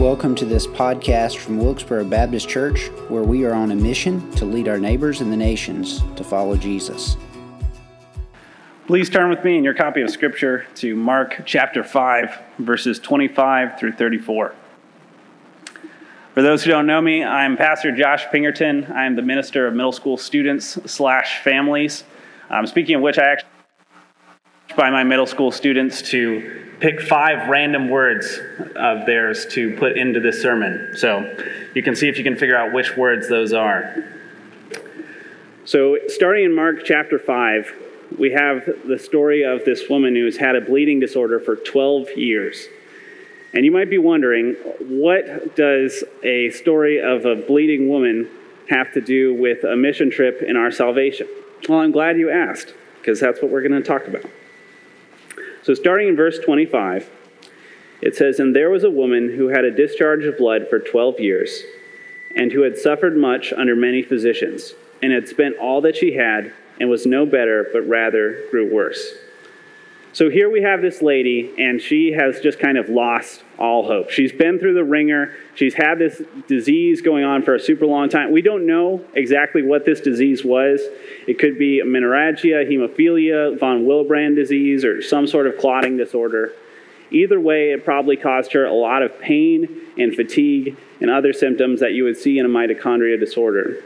Welcome to this podcast from Wilkesboro Baptist Church, where we are on a mission to lead our neighbors and the nations to follow Jesus. Please turn with me in your copy of Scripture to Mark chapter 5, verses 25 through 34. For those who don't know me, I'm Pastor Josh Pingerton. I'm the minister of middle school students slash families. Um, speaking of which, I actually by my middle school students to pick five random words of theirs to put into this sermon. So you can see if you can figure out which words those are. So, starting in Mark chapter 5, we have the story of this woman who's had a bleeding disorder for 12 years. And you might be wondering, what does a story of a bleeding woman have to do with a mission trip in our salvation? Well, I'm glad you asked, because that's what we're going to talk about. So, starting in verse 25, it says, And there was a woman who had a discharge of blood for 12 years, and who had suffered much under many physicians, and had spent all that she had, and was no better, but rather grew worse. So here we have this lady, and she has just kind of lost all hope. She's been through the ringer. She's had this disease going on for a super long time. We don't know exactly what this disease was. It could be menorrhagia, hemophilia, von Willebrand disease, or some sort of clotting disorder. Either way, it probably caused her a lot of pain and fatigue and other symptoms that you would see in a mitochondria disorder.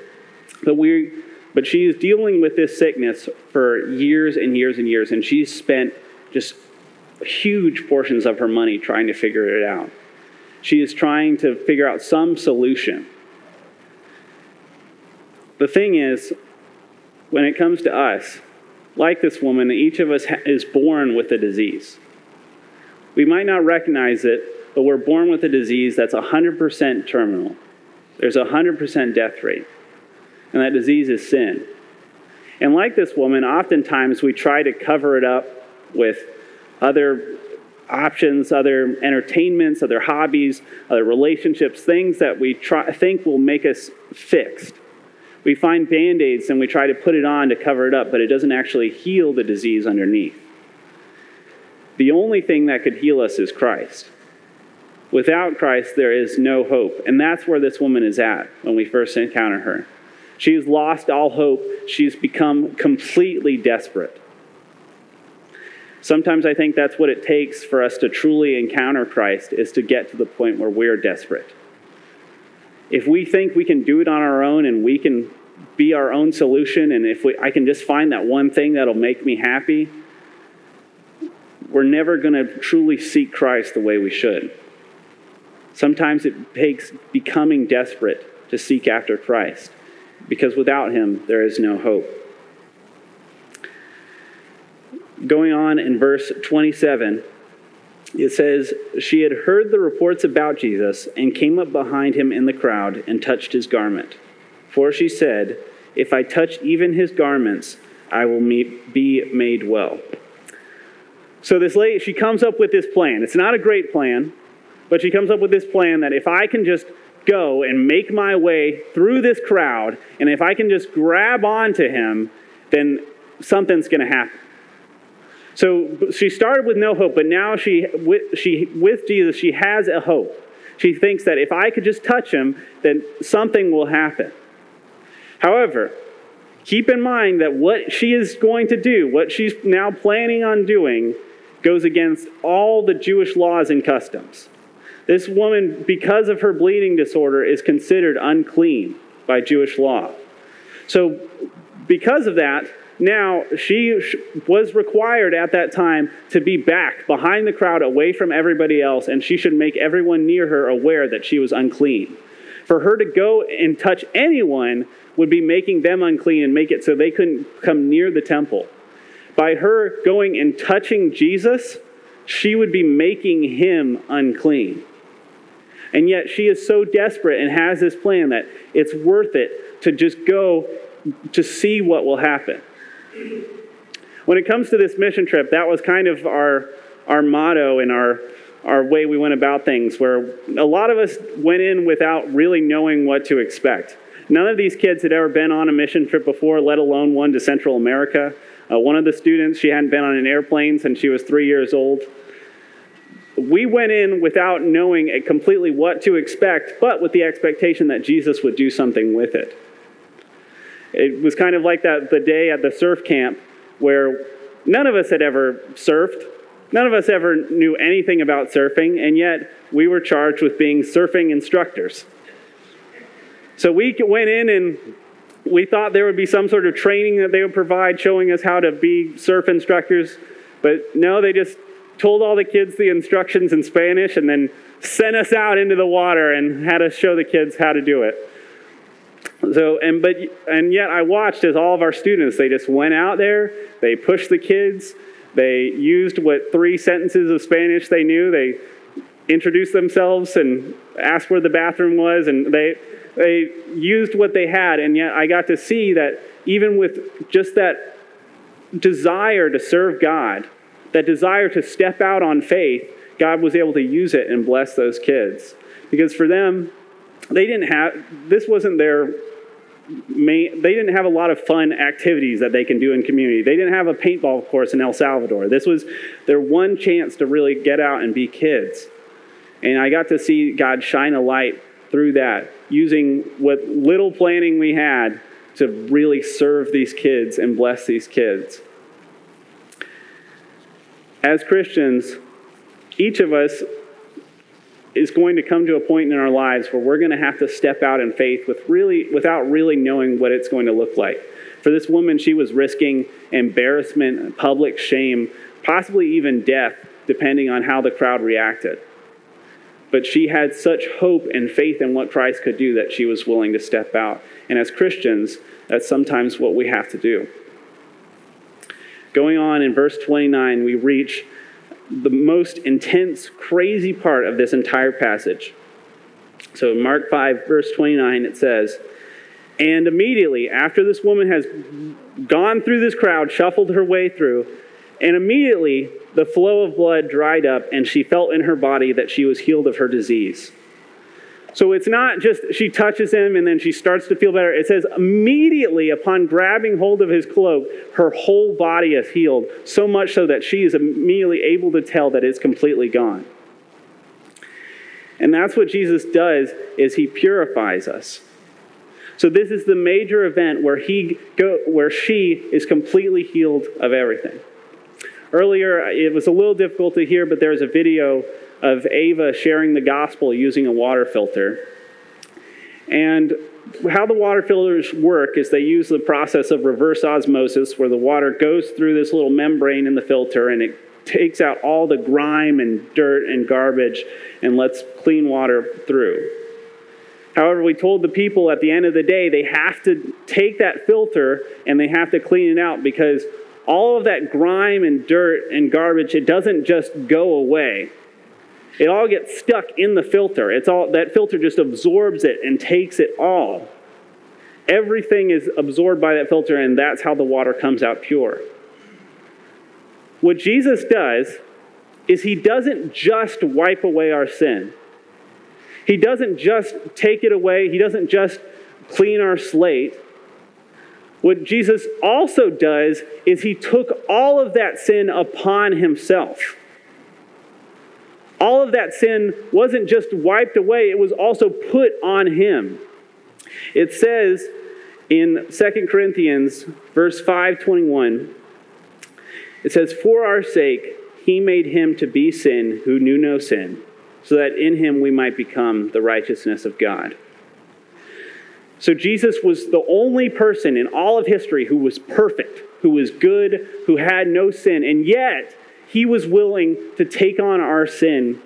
But we but she is dealing with this sickness for years and years and years, and she's spent just huge portions of her money trying to figure it out. She is trying to figure out some solution. The thing is, when it comes to us, like this woman, each of us is born with a disease. We might not recognize it, but we're born with a disease that's 100% terminal. There's a 100% death rate, and that disease is sin. And like this woman, oftentimes we try to cover it up with other options, other entertainments, other hobbies, other relationships, things that we try, think will make us fixed. We find band aids and we try to put it on to cover it up, but it doesn't actually heal the disease underneath. The only thing that could heal us is Christ. Without Christ, there is no hope. And that's where this woman is at when we first encounter her. She's lost all hope. She's become completely desperate. Sometimes I think that's what it takes for us to truly encounter Christ is to get to the point where we're desperate. If we think we can do it on our own and we can be our own solution and if we, I can just find that one thing that'll make me happy, we're never going to truly seek Christ the way we should. Sometimes it takes becoming desperate to seek after Christ because without him there is no hope going on in verse 27, it says, She had heard the reports about Jesus and came up behind him in the crowd and touched his garment. For she said, If I touch even his garments, I will be made well. So this lady, she comes up with this plan. It's not a great plan, but she comes up with this plan that if I can just go and make my way through this crowd, and if I can just grab onto him, then something's going to happen. So she started with no hope, but now she, with, she, with Jesus, she has a hope. She thinks that if I could just touch him, then something will happen. However, keep in mind that what she is going to do, what she's now planning on doing, goes against all the Jewish laws and customs. This woman, because of her bleeding disorder, is considered unclean by Jewish law. So, because of that, now, she was required at that time to be back behind the crowd, away from everybody else, and she should make everyone near her aware that she was unclean. For her to go and touch anyone would be making them unclean and make it so they couldn't come near the temple. By her going and touching Jesus, she would be making him unclean. And yet she is so desperate and has this plan that it's worth it to just go to see what will happen. When it comes to this mission trip, that was kind of our, our motto and our, our way we went about things, where a lot of us went in without really knowing what to expect. None of these kids had ever been on a mission trip before, let alone one to Central America. Uh, one of the students, she hadn't been on an airplane since she was three years old. we went in without knowing completely what to expect, but with the expectation that Jesus would do something with it. It was kind of like that the day at the surf camp where none of us had ever surfed. None of us ever knew anything about surfing, and yet we were charged with being surfing instructors. So we went in and we thought there would be some sort of training that they would provide showing us how to be surf instructors, but no, they just told all the kids the instructions in Spanish and then sent us out into the water and had us show the kids how to do it. So and but and yet I watched as all of our students they just went out there, they pushed the kids, they used what three sentences of Spanish they knew, they introduced themselves and asked where the bathroom was and they they used what they had and yet I got to see that even with just that desire to serve God, that desire to step out on faith, God was able to use it and bless those kids. Because for them, they didn't have, this wasn't their main, they didn't have a lot of fun activities that they can do in community. They didn't have a paintball course in El Salvador. This was their one chance to really get out and be kids. And I got to see God shine a light through that, using what little planning we had to really serve these kids and bless these kids as Christians, each of us is going to come to a point in our lives where we're going to have to step out in faith with really, without really knowing what it's going to look like. For this woman, she was risking embarrassment, public shame, possibly even death, depending on how the crowd reacted. But she had such hope and faith in what Christ could do that she was willing to step out. And as Christians, that's sometimes what we have to do. Going on in verse 29, we reach the most intense, crazy part of this entire passage. So, Mark 5, verse 29, it says, And immediately after this woman has gone through this crowd, shuffled her way through, and immediately the flow of blood dried up, and she felt in her body that she was healed of her disease. So it's not just she touches him and then she starts to feel better. It says immediately upon grabbing hold of his cloak, her whole body is healed, so much so that she is immediately able to tell that it's completely gone. And that's what Jesus does is he purifies us. So this is the major event where he go, where she is completely healed of everything. Earlier it was a little difficult to hear but there's a video of Ava sharing the gospel using a water filter. And how the water filters work is they use the process of reverse osmosis, where the water goes through this little membrane in the filter and it takes out all the grime and dirt and garbage and lets clean water through. However, we told the people at the end of the day they have to take that filter and they have to clean it out because all of that grime and dirt and garbage, it doesn't just go away. It all gets stuck in the filter. It's all that filter just absorbs it and takes it all. Everything is absorbed by that filter, and that's how the water comes out pure. What Jesus does is he doesn't just wipe away our sin. He doesn't just take it away. He doesn't just clean our slate. What Jesus also does is he took all of that sin upon himself all of that sin wasn't just wiped away, it was also put on him. It says in 2 Corinthians, verse 521, it says, For our sake, he made him to be sin who knew no sin, so that in him we might become the righteousness of God. So Jesus was the only person in all of history who was perfect, who was good, who had no sin, and yet he was willing to take on our sin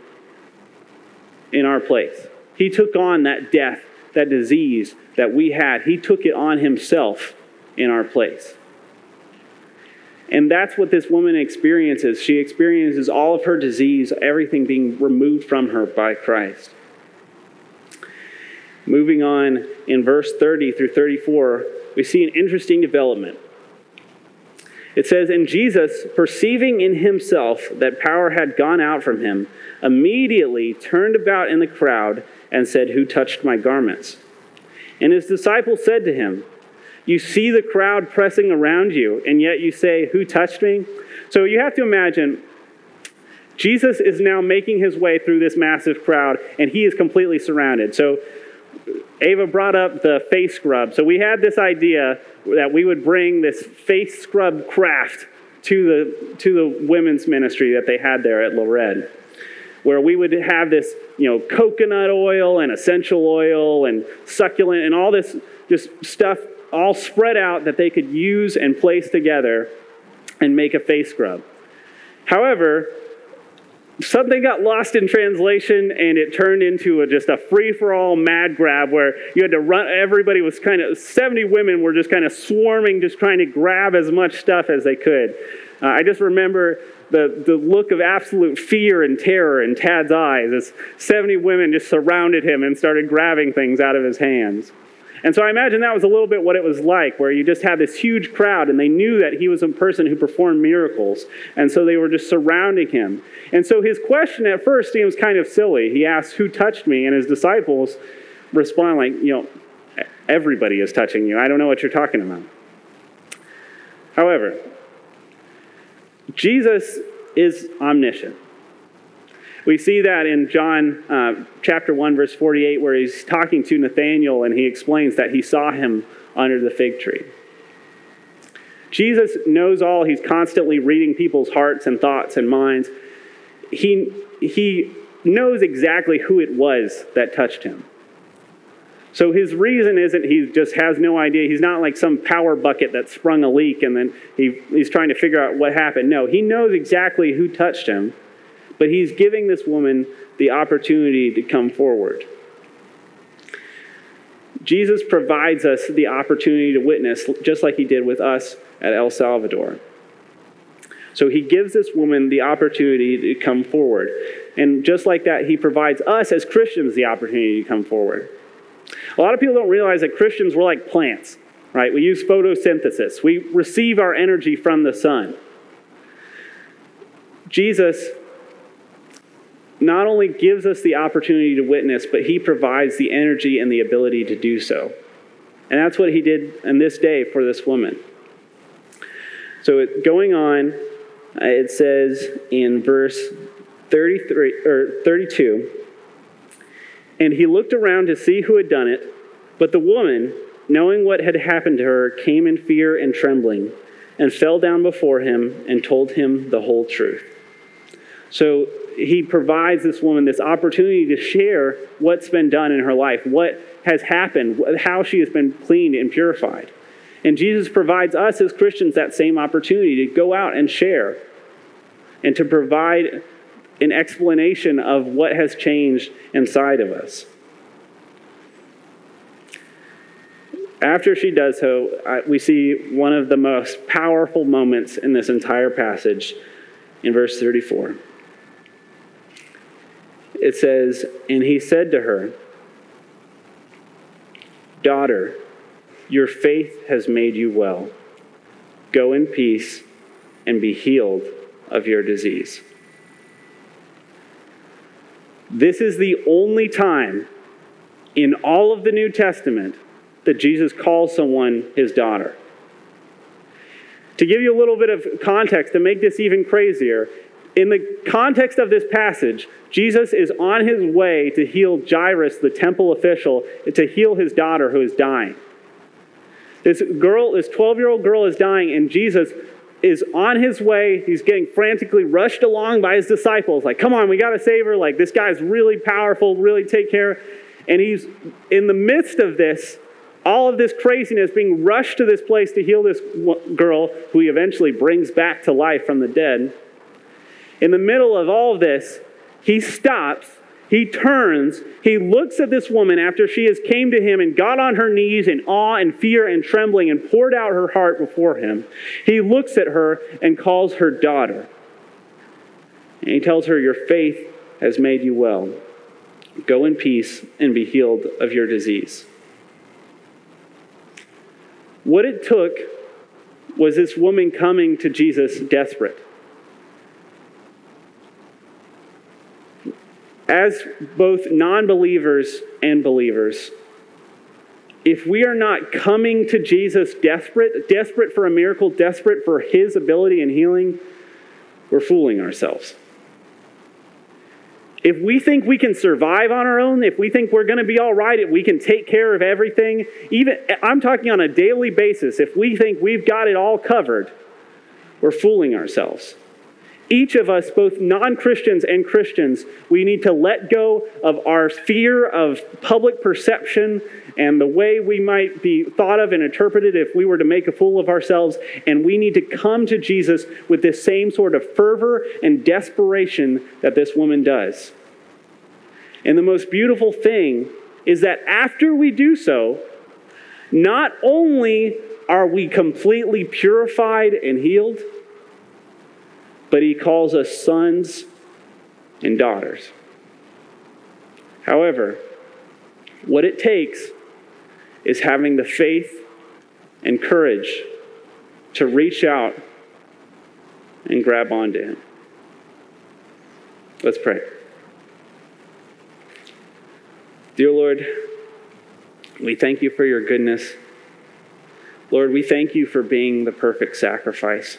in our place. He took on that death, that disease that we had. He took it on himself in our place. And that's what this woman experiences. She experiences all of her disease, everything being removed from her by Christ. Moving on in verse 30 through 34, we see an interesting development. It says, And Jesus, perceiving in himself that power had gone out from him, immediately turned about in the crowd and said, Who touched my garments? And his disciples said to him, You see the crowd pressing around you, and yet you say, Who touched me? So you have to imagine Jesus is now making his way through this massive crowd, and he is completely surrounded. So, Ava brought up the face scrub. So, we had this idea that we would bring this face scrub craft to the, to the women's ministry that they had there at Lored, where we would have this, you know, coconut oil and essential oil and succulent and all this just stuff all spread out that they could use and place together and make a face scrub. However, something got lost in translation and it turned into a, just a free-for-all mad grab where you had to run everybody was kind of 70 women were just kind of swarming just trying to grab as much stuff as they could. Uh, i just remember the, the look of absolute fear and terror in tad's eyes as 70 women just surrounded him and started grabbing things out of his hands and so I imagine that was a little bit what it was like, where you just had this huge crowd and they knew that he was a person who performed miracles. And so they were just surrounding him. And so his question at first seems kind of silly. He asks, Who touched me? And his disciples respond, like, You know, everybody is touching you. I don't know what you're talking about. However, Jesus is omniscient. We see that in John uh, chapter 1, verse 48, where he's talking to Nathanael and he explains that he saw him under the fig tree. Jesus knows all. He's constantly reading people's hearts and thoughts and minds. He, he knows exactly who it was that touched him. So his reason isn't he just has no idea. He's not like some power bucket that sprung a leak and then he, he's trying to figure out what happened. No, he knows exactly who touched him but he's giving this woman the opportunity to come forward. Jesus provides us the opportunity to witness, just like he did with us at El Salvador. So he gives this woman the opportunity to come forward. And just like that, he provides us as Christians the opportunity to come forward. A lot of people don't realize that Christians, we're like plants, right? We use photosynthesis, we receive our energy from the sun. Jesus not only gives us the opportunity to witness, but he provides the energy and the ability to do so. And that's what he did in this day for this woman. So, going on, uh, it says in verse 33 or 32, and he looked around to see who had done it, but the woman, knowing what had happened to her, came in fear and trembling, and fell down before him and told him the whole truth. So he provides this woman this opportunity to share what's been done in her life, what has happened, how she has been cleaned and purified. And Jesus provides us as Christians that same opportunity to go out and share and to provide an explanation of what has changed inside of us. After she does so, we see one of the most powerful moments in this entire passage in verse 34 it says, And he said to her, Daughter, your faith has made you well. Go in peace and be healed of your disease. This is the only time in all of the New Testament that Jesus calls someone his daughter. To give you a little bit of context to make this even crazier, in the context of this passage, Jesus is on his way to heal Jairus, the temple official, to heal his daughter who is dying. This girl, this 12 year old girl is dying, and Jesus is on his way. He's getting frantically rushed along by his disciples, like, come on, we got to save her. Like, this guy's really powerful, really take care. And he's in the midst of this, all of this craziness, being rushed to this place to heal this girl, who he eventually brings back to life from the dead. In the middle of all of this, he stops, he turns, he looks at this woman after she has came to him and got on her knees in awe and fear and trembling and poured out her heart before him. He looks at her and calls her daughter. And he tells her, Your faith has made you well. Go in peace and be healed of your disease. What it took was this woman coming to Jesus desperate. As both non believers and believers, if we are not coming to Jesus desperate, desperate for a miracle, desperate for his ability and healing, we're fooling ourselves. if we think we can survive on our own, if we think we're going to be all right, if we can take care of everything, even I'm talking on a daily basis, if we think we've got it all covered, we're fooling ourselves. Each of us, both non Christians and Christians, we need to let go of our fear of public perception and the way we might be thought of and interpreted if we were to make a fool of ourselves. And we need to come to Jesus with this same sort of fervor and desperation that this woman does. And the most beautiful thing is that after we do so, not only are we completely purified and healed, but he calls us sons and daughters. However, what it takes is having the faith and courage to reach out and grab onto him. Let's pray. Dear Lord, we thank you for your goodness. Lord, we thank you for being the perfect sacrifice.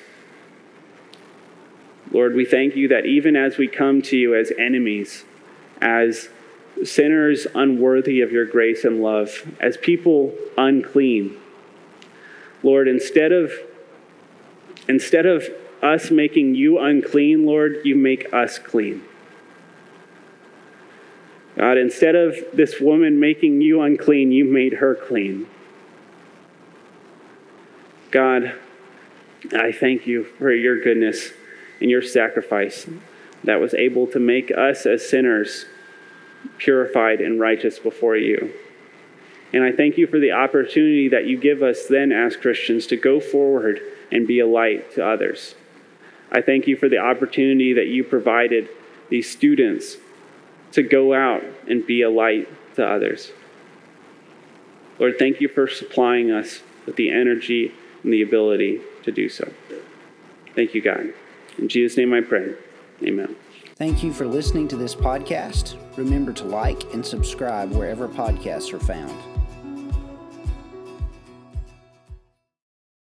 Lord, we thank you that even as we come to you as enemies, as sinners unworthy of your grace and love, as people unclean, Lord, instead of instead of us making you unclean, Lord, you make us clean. God, instead of this woman making you unclean, you made her clean. God, I thank you for your goodness and your sacrifice that was able to make us as sinners purified and righteous before you. And I thank you for the opportunity that you give us then as Christians to go forward and be a light to others. I thank you for the opportunity that you provided these students to go out and be a light to others. Lord, thank you for supplying us with the energy and the ability to do so. Thank you, God. In Jesus' name I pray. Amen. Thank you for listening to this podcast. Remember to like and subscribe wherever podcasts are found.